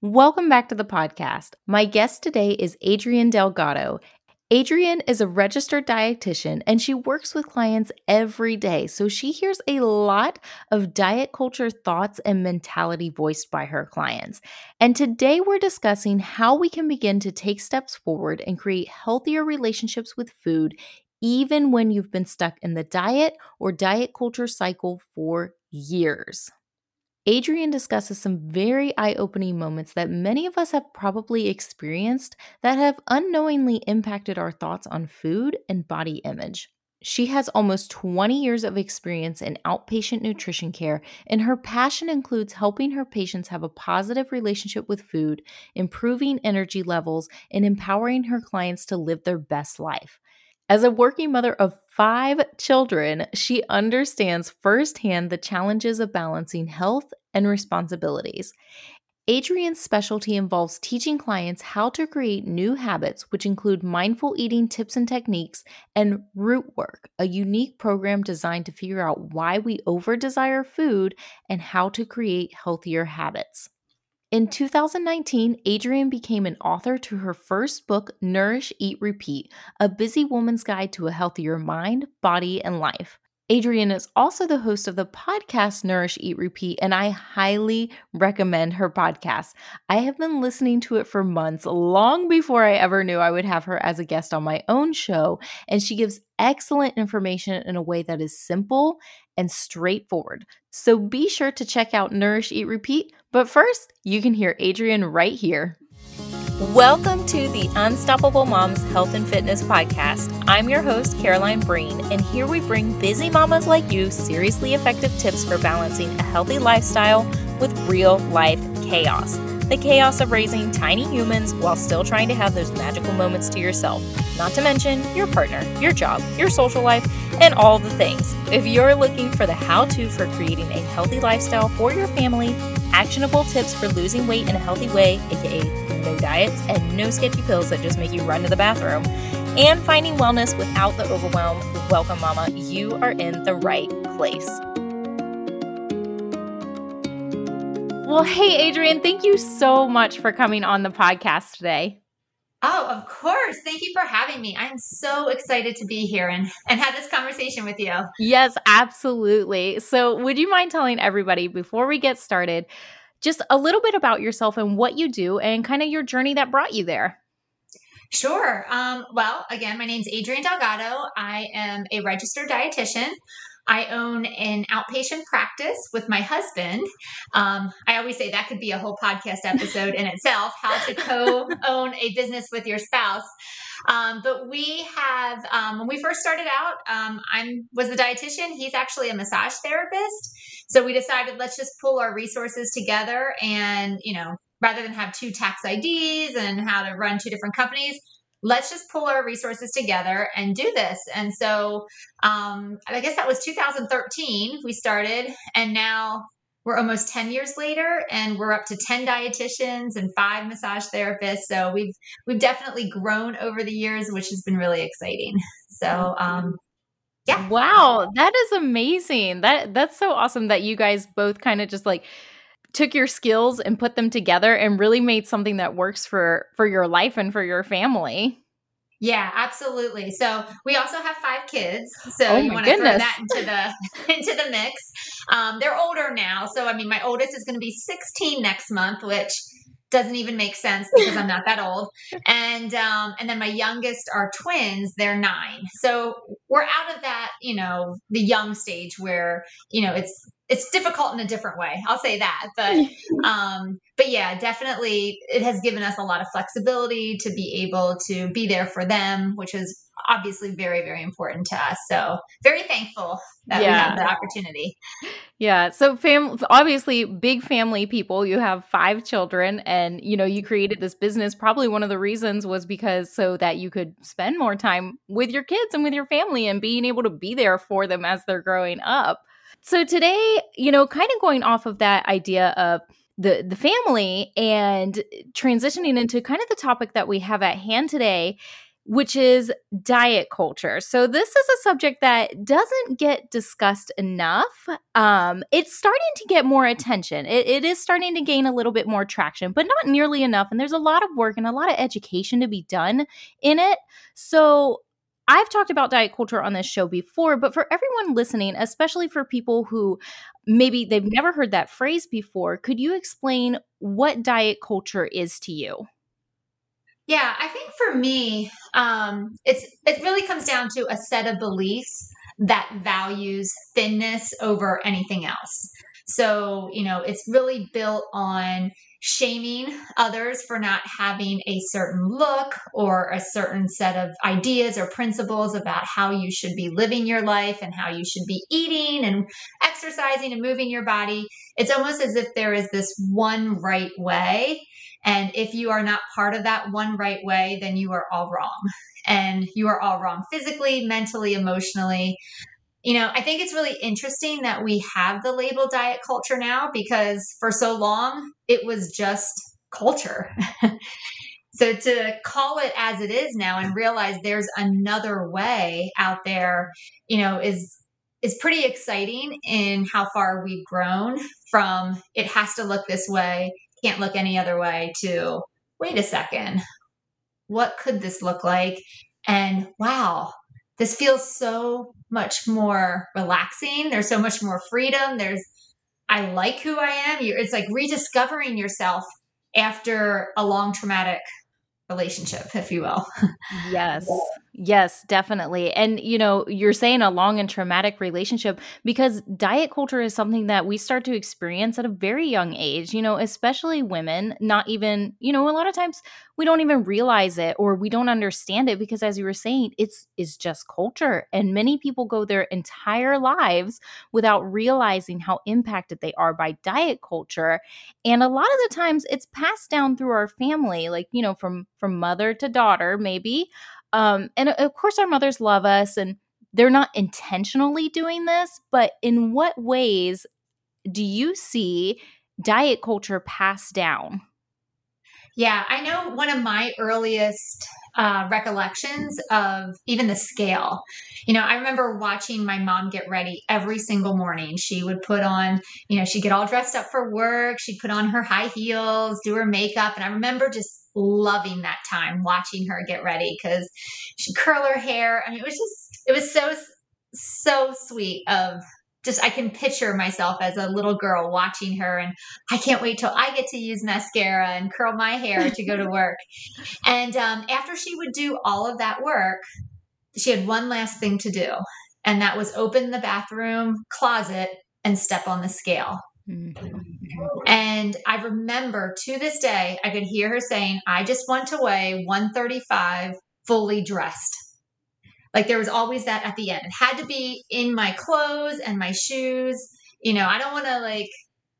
Welcome back to the podcast. My guest today is Adrienne Delgado. Adrienne is a registered dietitian and she works with clients every day. So she hears a lot of diet culture thoughts and mentality voiced by her clients. And today we're discussing how we can begin to take steps forward and create healthier relationships with food, even when you've been stuck in the diet or diet culture cycle for years. Adrienne discusses some very eye opening moments that many of us have probably experienced that have unknowingly impacted our thoughts on food and body image. She has almost 20 years of experience in outpatient nutrition care, and her passion includes helping her patients have a positive relationship with food, improving energy levels, and empowering her clients to live their best life. As a working mother of five children, she understands firsthand the challenges of balancing health and responsibilities. Adrienne's specialty involves teaching clients how to create new habits, which include mindful eating tips and techniques, and root work, a unique program designed to figure out why we over desire food and how to create healthier habits. In 2019, Adrienne became an author to her first book, Nourish, Eat, Repeat A Busy Woman's Guide to a Healthier Mind, Body, and Life. Adrienne is also the host of the podcast Nourish, Eat, Repeat, and I highly recommend her podcast. I have been listening to it for months, long before I ever knew I would have her as a guest on my own show, and she gives excellent information in a way that is simple and straightforward. So be sure to check out Nourish, Eat, Repeat. But first, you can hear Adrienne right here. Welcome to the Unstoppable Moms Health and Fitness Podcast. I'm your host, Caroline Breen, and here we bring busy mamas like you seriously effective tips for balancing a healthy lifestyle with real life chaos. The chaos of raising tiny humans while still trying to have those magical moments to yourself, not to mention your partner, your job, your social life, and all the things. If you're looking for the how to for creating a healthy lifestyle for your family, actionable tips for losing weight in a healthy way, aka no diets, and no sketchy pills that just make you run to the bathroom, and finding wellness without the overwhelm, welcome, Mama. You are in the right place. Well, hey, Adrienne, thank you so much for coming on the podcast today. Oh, of course. Thank you for having me. I'm so excited to be here and, and have this conversation with you. Yes, absolutely. So, would you mind telling everybody before we get started just a little bit about yourself and what you do and kind of your journey that brought you there. Sure. Um, well, again, my name is Adrienne Delgado. I am a registered dietitian. I own an outpatient practice with my husband. Um, I always say that could be a whole podcast episode in itself how to co own a business with your spouse. Um, but we have, um, when we first started out, um, I was the dietitian. He's actually a massage therapist. So we decided let's just pull our resources together and, you know, rather than have two tax IDs and how to run two different companies, let's just pull our resources together and do this. And so um, I guess that was 2013 we started, and now we're almost 10 years later and we're up to 10 dietitians and five massage therapists so we've we've definitely grown over the years which has been really exciting so um, yeah. Wow, that is amazing. That that's so awesome that you guys both kind of just like took your skills and put them together and really made something that works for for your life and for your family. Yeah, absolutely. So we also have five kids. So oh you want to throw that into the into the mix. Um, they're older now. So I mean, my oldest is going to be 16 next month, which doesn't even make sense because I'm not that old. And um, and then my youngest are twins. They're nine. So we're out of that, you know, the young stage where you know it's it's difficult in a different way. I'll say that. But um, but yeah, definitely, it has given us a lot of flexibility to be able to be there for them, which is obviously very very important to us so very thankful that yeah. we have the opportunity yeah so fam obviously big family people you have five children and you know you created this business probably one of the reasons was because so that you could spend more time with your kids and with your family and being able to be there for them as they're growing up so today you know kind of going off of that idea of the the family and transitioning into kind of the topic that we have at hand today which is diet culture. So, this is a subject that doesn't get discussed enough. Um, it's starting to get more attention. It, it is starting to gain a little bit more traction, but not nearly enough. And there's a lot of work and a lot of education to be done in it. So, I've talked about diet culture on this show before, but for everyone listening, especially for people who maybe they've never heard that phrase before, could you explain what diet culture is to you? Yeah, I think for me, um, it's it really comes down to a set of beliefs that values thinness over anything else. So, you know, it's really built on shaming others for not having a certain look or a certain set of ideas or principles about how you should be living your life and how you should be eating and exercising and moving your body. It's almost as if there is this one right way. And if you are not part of that one right way, then you are all wrong. And you are all wrong physically, mentally, emotionally. You know, I think it's really interesting that we have the label diet culture now because for so long it was just culture. so to call it as it is now and realize there's another way out there, you know, is is pretty exciting in how far we've grown from it has to look this way, can't look any other way to wait a second. What could this look like? And wow, this feels so much more relaxing. There's so much more freedom. There's, I like who I am. You're, it's like rediscovering yourself after a long traumatic relationship, if you will. Yes. Yes, definitely. And you know, you're saying a long and traumatic relationship because diet culture is something that we start to experience at a very young age, you know, especially women, not even, you know, a lot of times we don't even realize it or we don't understand it because as you were saying, it's is just culture and many people go their entire lives without realizing how impacted they are by diet culture. And a lot of the times it's passed down through our family, like, you know, from from mother to daughter maybe um, and of course, our mothers love us and they're not intentionally doing this, but in what ways do you see diet culture passed down? Yeah, I know one of my earliest uh, recollections of even the scale. You know, I remember watching my mom get ready every single morning. She would put on, you know, she'd get all dressed up for work. She'd put on her high heels, do her makeup. And I remember just loving that time watching her get ready because she'd curl her hair. I mean, it was just, it was so, so sweet of just I can picture myself as a little girl watching her and I can't wait till I get to use mascara and curl my hair to go to work. and um, after she would do all of that work, she had one last thing to do, and that was open the bathroom closet and step on the scale. Mm-hmm. And I remember to this day, I could hear her saying, I just want to weigh 135 fully dressed. Like there was always that at the end. It had to be in my clothes and my shoes. You know, I don't want to like,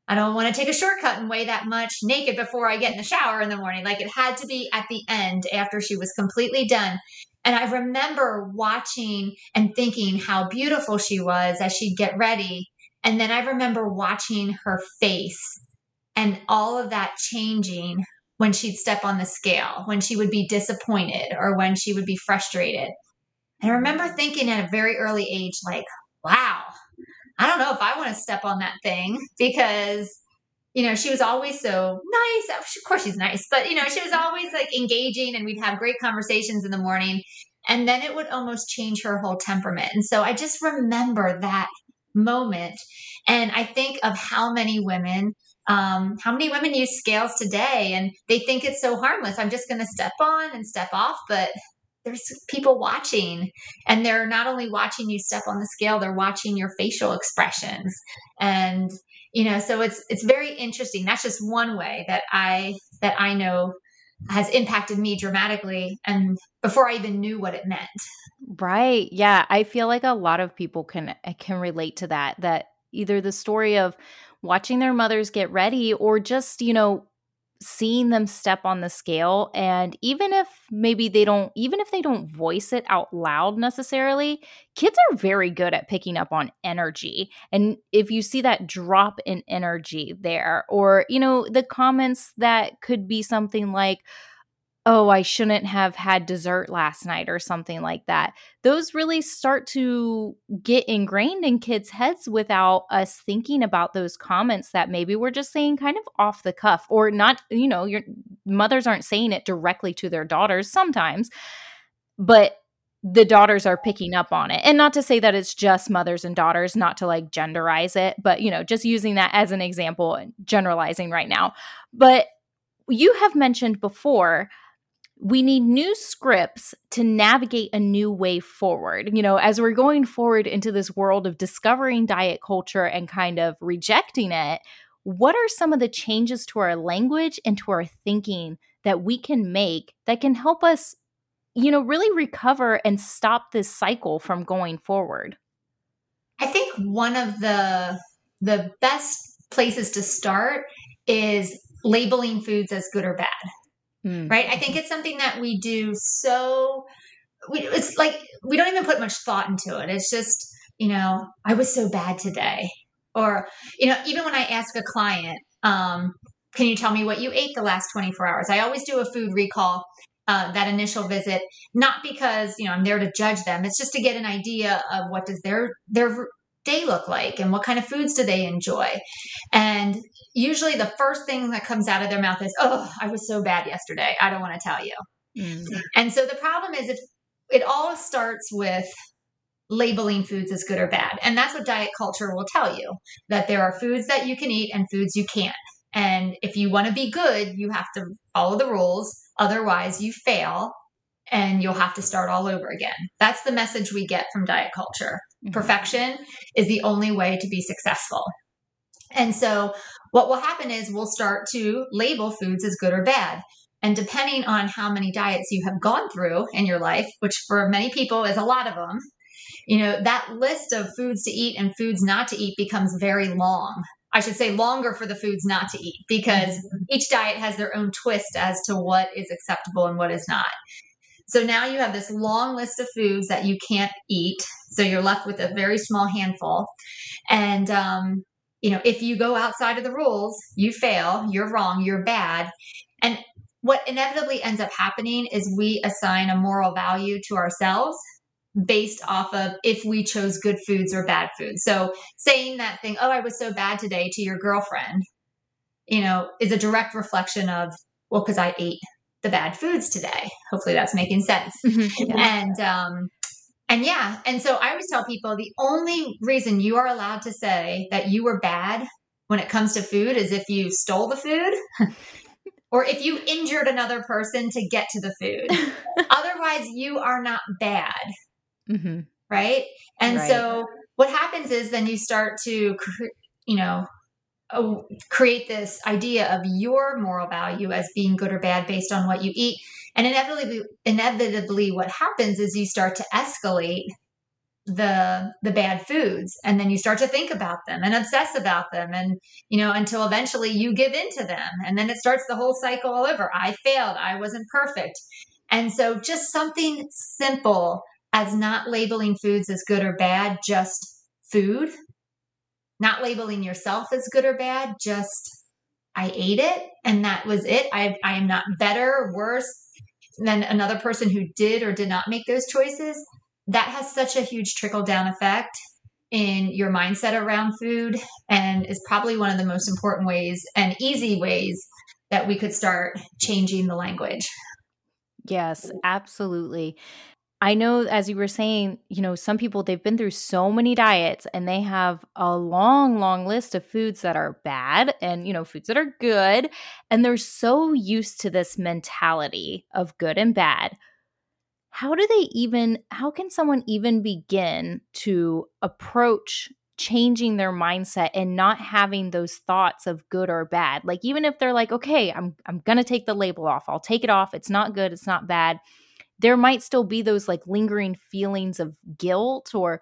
I don't want to take a shortcut and weigh that much naked before I get in the shower in the morning. Like it had to be at the end after she was completely done. And I remember watching and thinking how beautiful she was as she'd get ready and then I remember watching her face and all of that changing when she'd step on the scale, when she would be disappointed or when she would be frustrated. And I remember thinking at a very early age, like, wow, I don't know if I want to step on that thing because, you know, she was always so nice. Of course, she's nice, but, you know, she was always like engaging and we'd have great conversations in the morning. And then it would almost change her whole temperament. And so I just remember that moment. And I think of how many women, um, how many women use scales today and they think it's so harmless. I'm just going to step on and step off. But there's people watching and they're not only watching you step on the scale, they're watching your facial expressions. And, you know, so it's, it's very interesting. That's just one way that I, that I know has impacted me dramatically and before I even knew what it meant. Right. Yeah, I feel like a lot of people can can relate to that that either the story of watching their mothers get ready or just, you know, seeing them step on the scale and even if maybe they don't even if they don't voice it out loud necessarily kids are very good at picking up on energy and if you see that drop in energy there or you know the comments that could be something like oh, I shouldn't have had dessert last night or something like that. Those really start to get ingrained in kids' heads without us thinking about those comments that maybe we're just saying kind of off the cuff or not, you know, your mothers aren't saying it directly to their daughters sometimes, but the daughters are picking up on it. And not to say that it's just mothers and daughters, not to like genderize it, but you know, just using that as an example, generalizing right now. But you have mentioned before we need new scripts to navigate a new way forward. You know, as we're going forward into this world of discovering diet culture and kind of rejecting it, what are some of the changes to our language and to our thinking that we can make that can help us, you know, really recover and stop this cycle from going forward? I think one of the the best places to start is labeling foods as good or bad mm. right? I think it's something that we do so. We, it's like we don't even put much thought into it. It's just you know, I was so bad today, or you know, even when I ask a client, um, can you tell me what you ate the last 24 hours? I always do a food recall uh, that initial visit, not because you know I'm there to judge them. It's just to get an idea of what does their their day look like and what kind of foods do they enjoy. And usually the first thing that comes out of their mouth is, "Oh, I was so bad yesterday. I don't want to tell you." Mm-hmm. And so the problem is if it all starts with labeling foods as good or bad. And that's what diet culture will tell you that there are foods that you can eat and foods you can't. And if you want to be good, you have to follow the rules. Otherwise, you fail and you'll have to start all over again. That's the message we get from diet culture. Mm-hmm. Perfection is the only way to be successful. And so, what will happen is we'll start to label foods as good or bad. And depending on how many diets you have gone through in your life, which for many people is a lot of them, you know, that list of foods to eat and foods not to eat becomes very long. I should say longer for the foods not to eat because mm-hmm. each diet has their own twist as to what is acceptable and what is not. So now you have this long list of foods that you can't eat. So you're left with a very small handful. And, um, you know, if you go outside of the rules, you fail, you're wrong, you're bad. And what inevitably ends up happening is we assign a moral value to ourselves based off of if we chose good foods or bad foods. So saying that thing, oh, I was so bad today to your girlfriend, you know, is a direct reflection of, well, because I ate the bad foods today. Hopefully that's making sense. Mm-hmm. And um and yeah, and so I always tell people the only reason you are allowed to say that you were bad when it comes to food is if you stole the food or if you injured another person to get to the food. Otherwise, you are not bad. Mm-hmm. Right. And right. so what happens is then you start to, you know, Uh, create this idea of your moral value as being good or bad based on what you eat. And inevitably, inevitably, what happens is you start to escalate the the bad foods and then you start to think about them and obsess about them and you know until eventually you give in to them and then it starts the whole cycle all over. I failed. I wasn't perfect. And so just something simple as not labeling foods as good or bad just food not labeling yourself as good or bad, just I ate it and that was it. I, I am not better, worse than another person who did or did not make those choices. That has such a huge trickle down effect in your mindset around food and is probably one of the most important ways and easy ways that we could start changing the language. Yes, absolutely. I know, as you were saying, you know, some people, they've been through so many diets and they have a long, long list of foods that are bad and, you know, foods that are good. And they're so used to this mentality of good and bad. How do they even, how can someone even begin to approach changing their mindset and not having those thoughts of good or bad? Like, even if they're like, okay, I'm, I'm going to take the label off, I'll take it off. It's not good, it's not bad there might still be those like lingering feelings of guilt or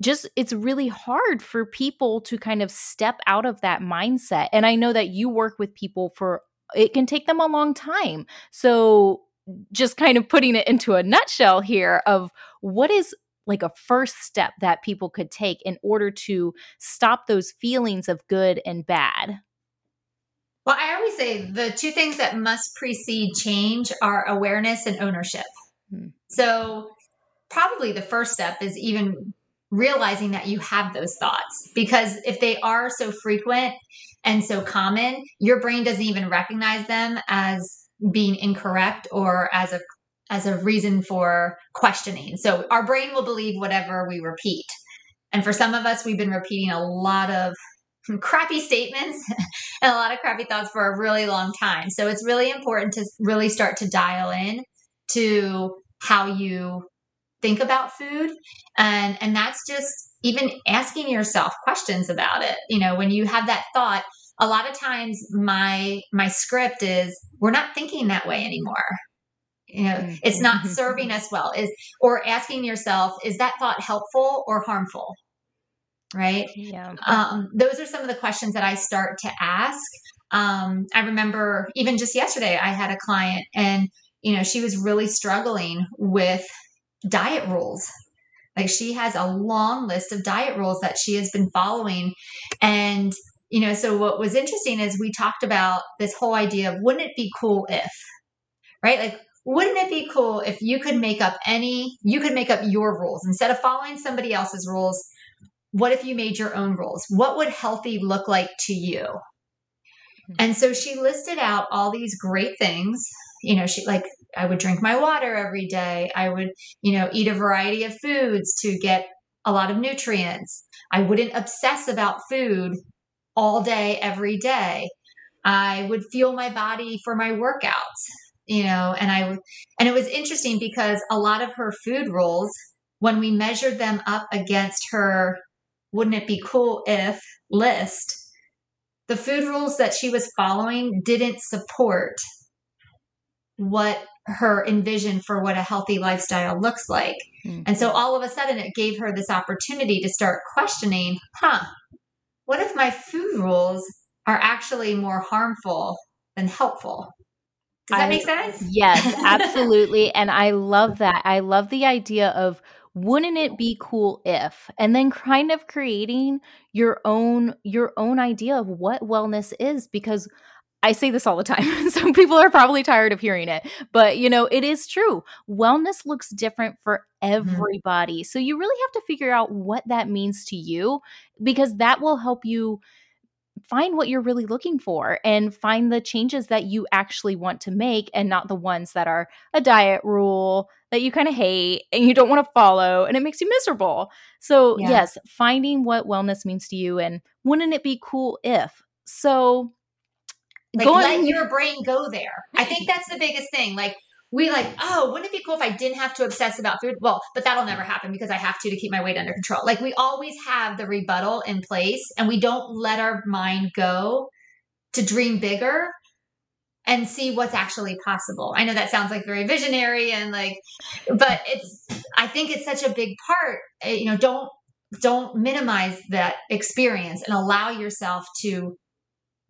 just it's really hard for people to kind of step out of that mindset and i know that you work with people for it can take them a long time so just kind of putting it into a nutshell here of what is like a first step that people could take in order to stop those feelings of good and bad Well, I always say the two things that must precede change are awareness and ownership. Hmm. So, probably the first step is even realizing that you have those thoughts because if they are so frequent and so common, your brain doesn't even recognize them as being incorrect or as a as a reason for questioning. So our brain will believe whatever we repeat. And for some of us, we've been repeating a lot of crappy statements and a lot of crappy thoughts for a really long time. So it's really important to really start to dial in to how you think about food. And and that's just even asking yourself questions about it. You know, when you have that thought, a lot of times my my script is we're not thinking that way anymore. You know mm-hmm. it's not serving us well. Is or asking yourself is that thought helpful or harmful? Right? Yeah. Um, those are some of the questions that i start to ask. Um, i remember even just yesterday i had a client and you know she was really struggling with diet rules. Like she has a long list of diet rules that she has been following. And you know so what was interesting is we talked about this whole idea of wouldn't it be cool if right? Like wouldn't it be cool if you could make up any you could make up your rules. Instead of following somebody else's rules what if you made your own rules? What would healthy look like to you? Hmm. and so she listed out all these great things you know she like i would drink my water every day. I would you know eat a variety of foods to get a lot of nutrients. I wouldn't obsess about food all day every day. I would feel my body for my workouts you know, and I, and it was interesting because a lot of her food rules, when we measured them up against her, wouldn't it be cool if list, the food rules that she was following didn't support what her envision for what a healthy lifestyle looks like. Mm-hmm. And so all of a sudden it gave her this opportunity to start questioning, huh, what if my food rules are actually more harmful than helpful? Does that I, make sense? Yes, absolutely. and I love that. I love the idea of wouldn't it be cool if and then kind of creating your own your own idea of what wellness is because I say this all the time. Some people are probably tired of hearing it, but you know, it is true. Wellness looks different for mm-hmm. everybody. Mm-hmm. So you really have to figure out what that means to you because that will help you find what you're really looking for and find the changes that you actually want to make and not the ones that are a diet rule that you kind of hate and you don't want to follow and it makes you miserable. So, yeah. yes, finding what wellness means to you and wouldn't it be cool if? So, like let your brain go there. I think that's the biggest thing. Like we like, oh, wouldn't it be cool if I didn't have to obsess about food? Well, but that'll never happen because I have to to keep my weight under control. Like we always have the rebuttal in place and we don't let our mind go to dream bigger and see what's actually possible. I know that sounds like very visionary and like but it's I think it's such a big part. Eh, you know, don't don't minimize that experience and allow yourself to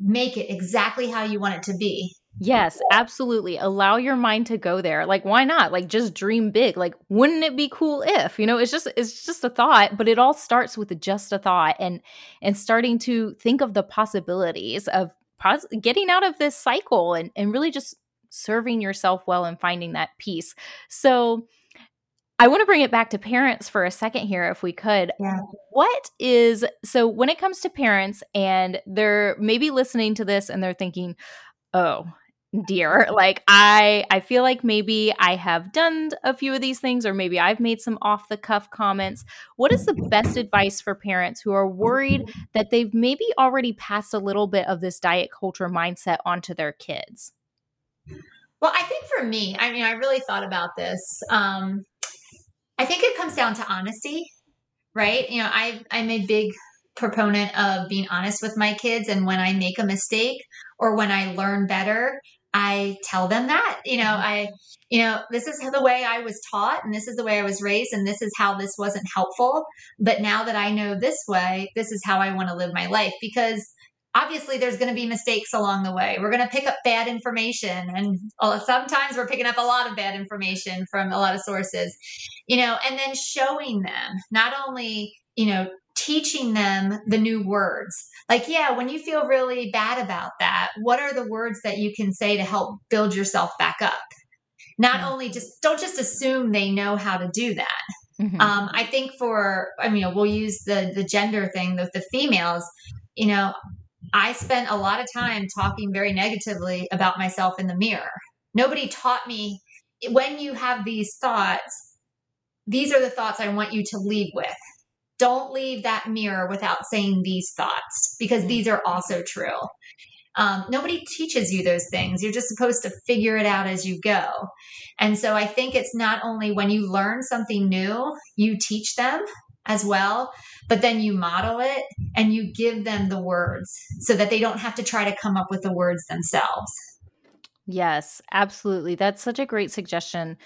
make it exactly how you want it to be Yes, absolutely. Allow your mind to go there. Like why not? Like just dream big. Like wouldn't it be cool if? You know, it's just it's just a thought, but it all starts with just a thought and and starting to think of the possibilities of pos- getting out of this cycle and and really just serving yourself well and finding that peace. So I want to bring it back to parents for a second here, if we could. Yeah. What is so when it comes to parents and they're maybe listening to this and they're thinking, oh, dear like i i feel like maybe i have done a few of these things or maybe i've made some off the cuff comments what is the best advice for parents who are worried that they've maybe already passed a little bit of this diet culture mindset onto their kids well i think for me i mean i really thought about this um i think it comes down to honesty right you know i i'm a big proponent of being honest with my kids and when i make a mistake or when i learn better I tell them that, you know, mm-hmm. I, you know, this is the way I was taught and this is the way I was raised and this is how this wasn't helpful. But now that I know this way, this is how I want to live my life because obviously there's going to be mistakes along the way. We're going to pick up bad information. And sometimes we're picking up a lot of bad information from a lot of sources, you know, and then showing them not only, you know, teaching them the new words. Like, yeah, when you feel really bad about that, what are the words that you can say to help build yourself back up? Not mm-hmm. only just don't just assume they know how to do that. Mm-hmm. Um, I think for I mean, we'll use the the gender thing with the females. You know, I spent a lot of time talking very negatively about myself in the mirror. Nobody taught me when you have these thoughts, these are the thoughts I want you to leave with. Don't leave that mirror without saying these thoughts because these are also true. Um, nobody teaches you those things. You're just supposed to figure it out as you go. And so I think it's not only when you learn something new, you teach them as well, but then you model it and you give them the words so that they don't have to try to come up with the words themselves. Yes, absolutely. That's such a great suggestion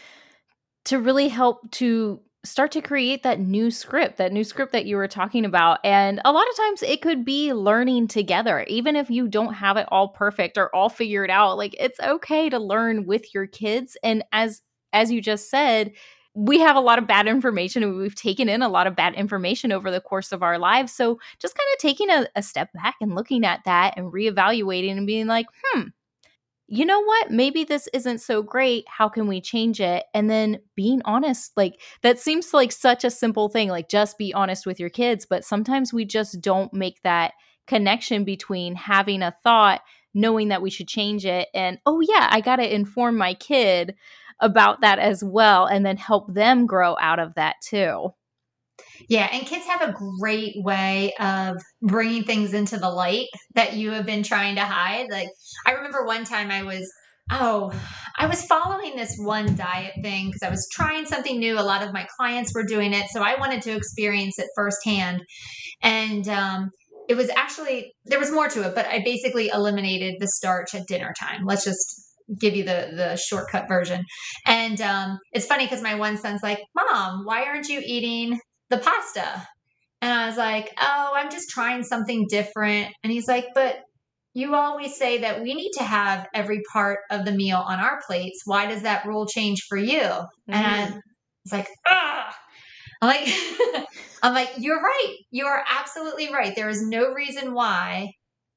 to really help to start to create that new script, that new script that you were talking about. And a lot of times it could be learning together, even if you don't have it all perfect or all figured out. Like it's okay to learn with your kids. And as as you just said, we have a lot of bad information and we've taken in a lot of bad information over the course of our lives. So just kind of taking a, a step back and looking at that and reevaluating and being like, hmm, you know what? Maybe this isn't so great. How can we change it? And then being honest, like that seems like such a simple thing, like just be honest with your kids. But sometimes we just don't make that connection between having a thought, knowing that we should change it, and oh, yeah, I got to inform my kid about that as well, and then help them grow out of that too. Yeah, and kids have a great way of bringing things into the light that you have been trying to hide. Like, I remember one time I was, oh, I was following this one diet thing because I was trying something new. A lot of my clients were doing it. So I wanted to experience it firsthand. And, um, it was actually there was more to it, but I basically eliminated the starch at dinner time. Let's just give you the the shortcut version. And um, it's funny because my one son's like, "Mom, why aren't you eating the pasta. And I was like, oh, I'm just trying something different. And he's like, but you always say that we need to have every part of the meal on our plates. Why does that rule change for you? Mm-hmm. And it's like, ah. I'm like, I'm like, you're right. You are absolutely right. There is no reason why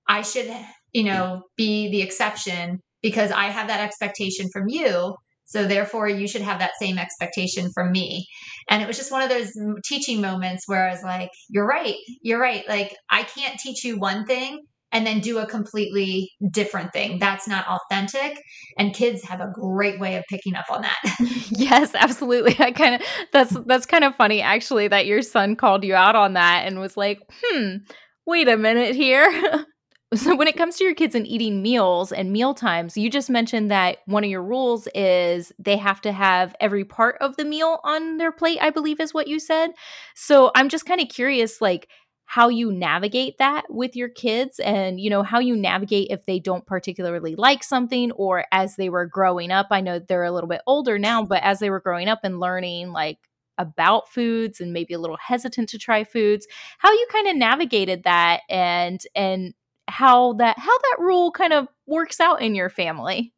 I should, you know, be the exception because I have that expectation from you so therefore, you should have that same expectation from me. And it was just one of those teaching moments where I was like, you're right. You're right. Like, I can't teach you one thing and then do a completely different thing. That's not authentic. And kids have a great way of picking up on that. yes, absolutely. I kind of that's that's kind of funny actually that your son called you out on that and was like, "Hmm, wait a minute here." So when it comes to your kids and eating meals and meal times, you just mentioned that one of your rules is they have to have every part of the meal on their plate, I believe is what you said. So I'm just kind of curious like how you navigate that with your kids and you know how you navigate if they don't particularly like something or as they were growing up. I know they're a little bit older now, but as they were growing up and learning like about foods and maybe a little hesitant to try foods how you kind of navigated that and and how that how that rule kind of works out in your family.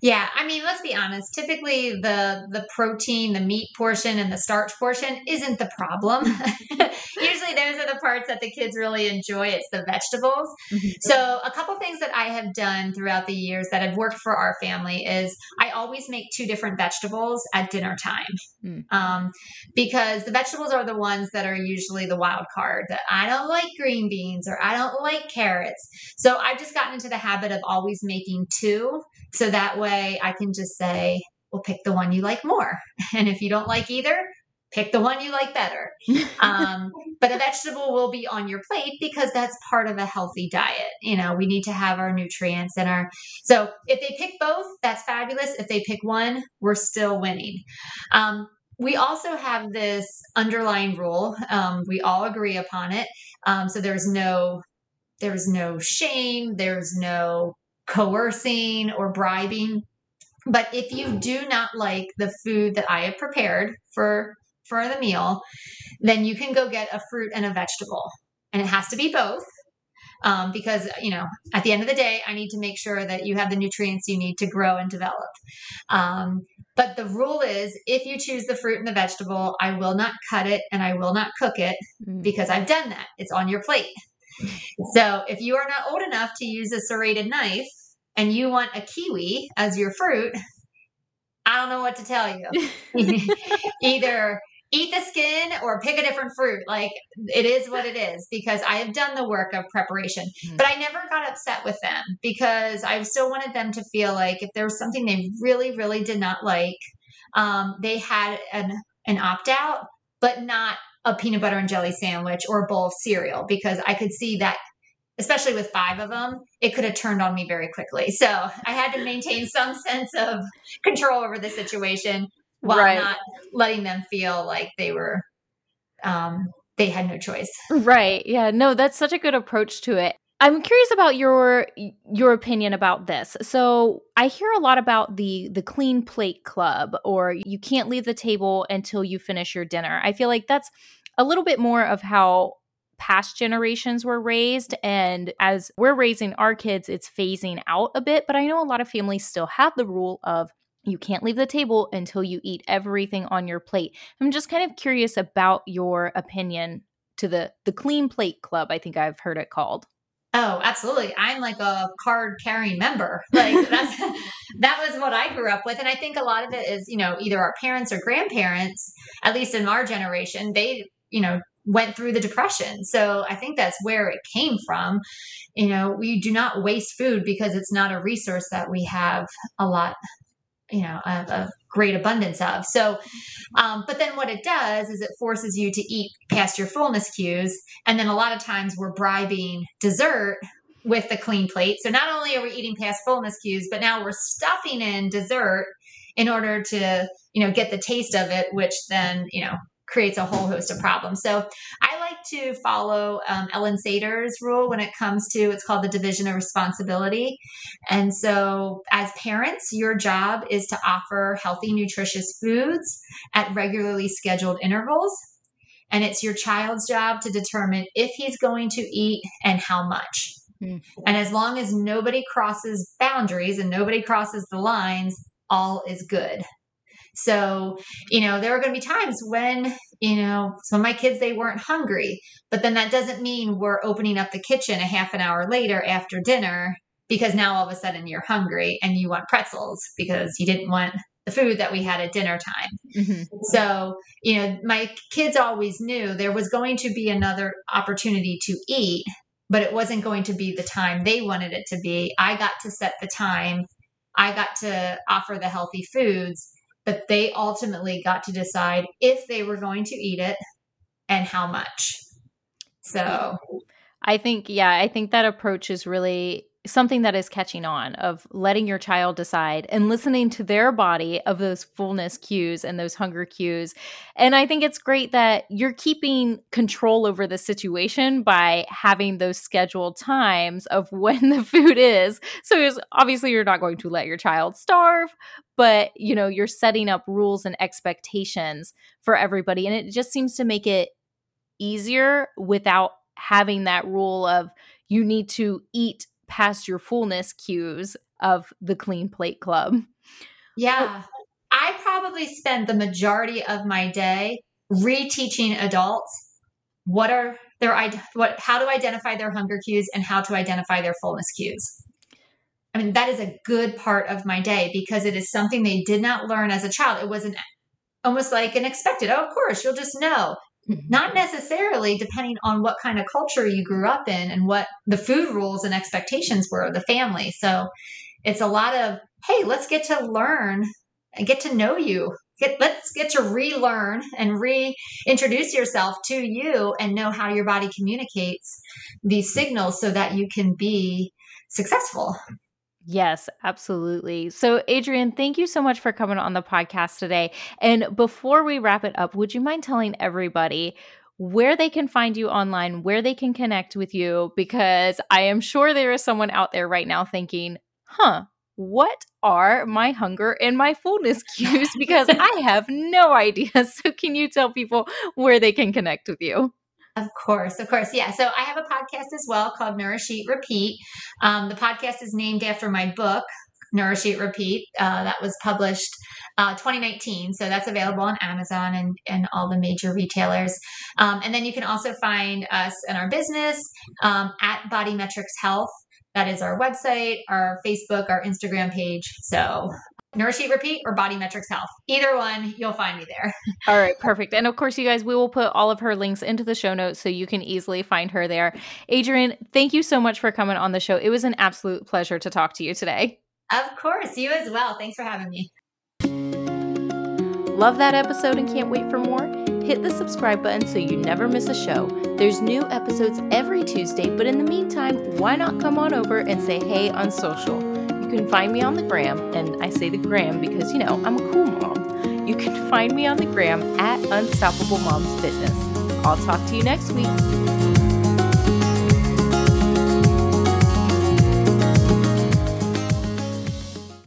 Yeah, I mean, let's be honest. Typically, the the protein, the meat portion, and the starch portion isn't the problem. Usually, those are the parts that the kids really enjoy. It's the vegetables. Mm-hmm. So, a couple things that I have done throughout the years that have worked for our family is I always make two different vegetables at dinner time, mm. um, because the vegetables are the ones that are usually the wild card. That I don't like green beans or I don't like carrots. So, I've just gotten into the habit of always making two, so that way I can just say, well, pick the one you like more. And if you don't like either, pick the one you like better. Um, but a vegetable will be on your plate because that's part of a healthy diet. You know, we need to have our nutrients and our. So if they pick both, that's fabulous. If they pick one, we're still winning. Um, we also have this underlying rule. Um, we all agree upon it. Um, so there's no there's no shame. There's no coercing or bribing. But if you do not like the food that I have prepared for for the meal, then you can go get a fruit and a vegetable. And it has to be both. um, because you know at the end of the day i need to make sure that you have the nutrients you need to grow and develop um, but the rule is if you choose the fruit and the vegetable i will not cut it and i will not cook it mm. because i've done that it's on your plate so if you are not old enough to use a serrated knife and you want a kiwi as your fruit i don't know what to tell you either eat the skin or pick a different fruit. Like it is what it is because I have done the work of preparation. Mm-hmm. But I never got upset with them because I still wanted them to feel like if there was something they really, really did not like, um, they had an an opt out, but not a peanut butter and jelly sandwich or a bowl of cereal because I could see that especially with five of them, it could have turned on me very quickly. So I had to maintain some sense of control over the situation while right. not letting them feel like they were um they had no choice. Right. Yeah. No, that's such a good approach to it. I'm curious about your your opinion about this. So, I hear a lot about the the clean plate club or you can't leave the table until you finish your dinner. I feel like that's a little bit more of how past generations were raised and as we're raising our kids it's phasing out a bit, but I know a lot of families still have the rule of you can't leave the table until you eat everything on your plate. I'm just kind of curious about your opinion to the the clean plate club, I think I've heard it called. Oh, absolutely. I'm like a card carrying member. Like that's that was what I grew up with and I think a lot of it is, you know, either our parents or grandparents, at least in our generation, they, you know, went through the depression. So I think that's where it came from. You know, we do not waste food because it's not a resource that we have a lot you know a, great abundance of so um, but then what it does is it forces you to eat past your fullness cues and then a lot of times we're bribing dessert with the clean plate so not only are we eating past fullness cues but now we're stuffing in dessert in order to you know get the taste of it which then you know creates a whole host of problems. So I like to follow um, Ellyn Satter's rule when it comes to it's called the division of responsibility. And so as parents, your job is to offer healthy, nutritious foods at regularly scheduled intervals. And it's your child's job to determine if he's going to eat and how much. Mm-hmm. And as long as nobody crosses boundaries and nobody crosses the lines, all is good. So, you know, there are going to be times when, you know, some of my kids, they weren't hungry, but then that doesn't mean we're opening up the kitchen a half an hour later after dinner because now all of a sudden you're hungry and you want pretzels because you didn't want the food that we had at dinner time. Mm-hmm. So, you know, my kids always knew there was going to be another opportunity to eat, but it wasn't going to be the time they wanted it to be. I got to set the time, I got to offer the healthy foods but they ultimately got to decide if they were going to eat it and how much. So I think, yeah, I think that approach is really something that is catching on of letting your child decide and listening to their body of those fullness cues and those hunger cues. And I think it's great that you're keeping control over the situation by having those scheduled times of when the food is. So obviously you're not going to let your child starve, but you know, you're setting up rules and expectations for everybody and it just seems to make it easier without having that rule of you need to eat past your fullness cues of the clean plate club. Yeah. I probably spend the majority of my day reteaching adults what are their what how to identify their hunger cues and how to identify their fullness cues. I mean that is a good part of my day because it is something they did not learn as a child. It was an almost like an expected. Oh, of course, you'll just know. Mm-hmm. Not necessarily depending on what kind of culture you grew up in and what the food rules and expectations were of the family. So it's a lot of, hey, let's get to learn and get to know you. Get, let's get to relearn and reintroduce yourself to you and know how your body communicates these signals so that you can be successful. Yes, absolutely. So, Adrienne, thank you so much for coming on the podcast today. And before we wrap it up, would you mind telling everybody where they can find you online, where they can connect with you? Because I am sure there is someone out there right now thinking, huh, what are my hunger and my fullness cues? Because I have no idea. So, can you tell people where they can connect with you? Of course, of course. Yeah. So I have a podcast as well called Nourish Eat Repeat. Um, the podcast is named after my book, Nourish Eat Repeat. Uh, that was published uh, 2019. So that's available on Amazon and, and all the major retailers. Um, and then you can also find us and our business um, at Body Metrics Health. That is our website, our Facebook, our Instagram page. So Nourish Eat Repeat or Body Metrics Health. Either one, you'll find me there. all right, perfect. And of course, you guys, we will put all of her links into the show notes so you can easily find her there. Adrienne, thank you so much for coming on the show. It was an absolute pleasure to talk to you today. Of course, you as well. Thanks for having me. Love that episode and can't wait for more? Hit the subscribe button so you never miss a show. There's new episodes every Tuesday, but in the meantime, why not come on over and say hey on social? You can find me on the gram, and I say the gram because, you know, I'm a cool mom. You can find me on the gram at Unstoppable Moms Fitness. I'll talk to you next week.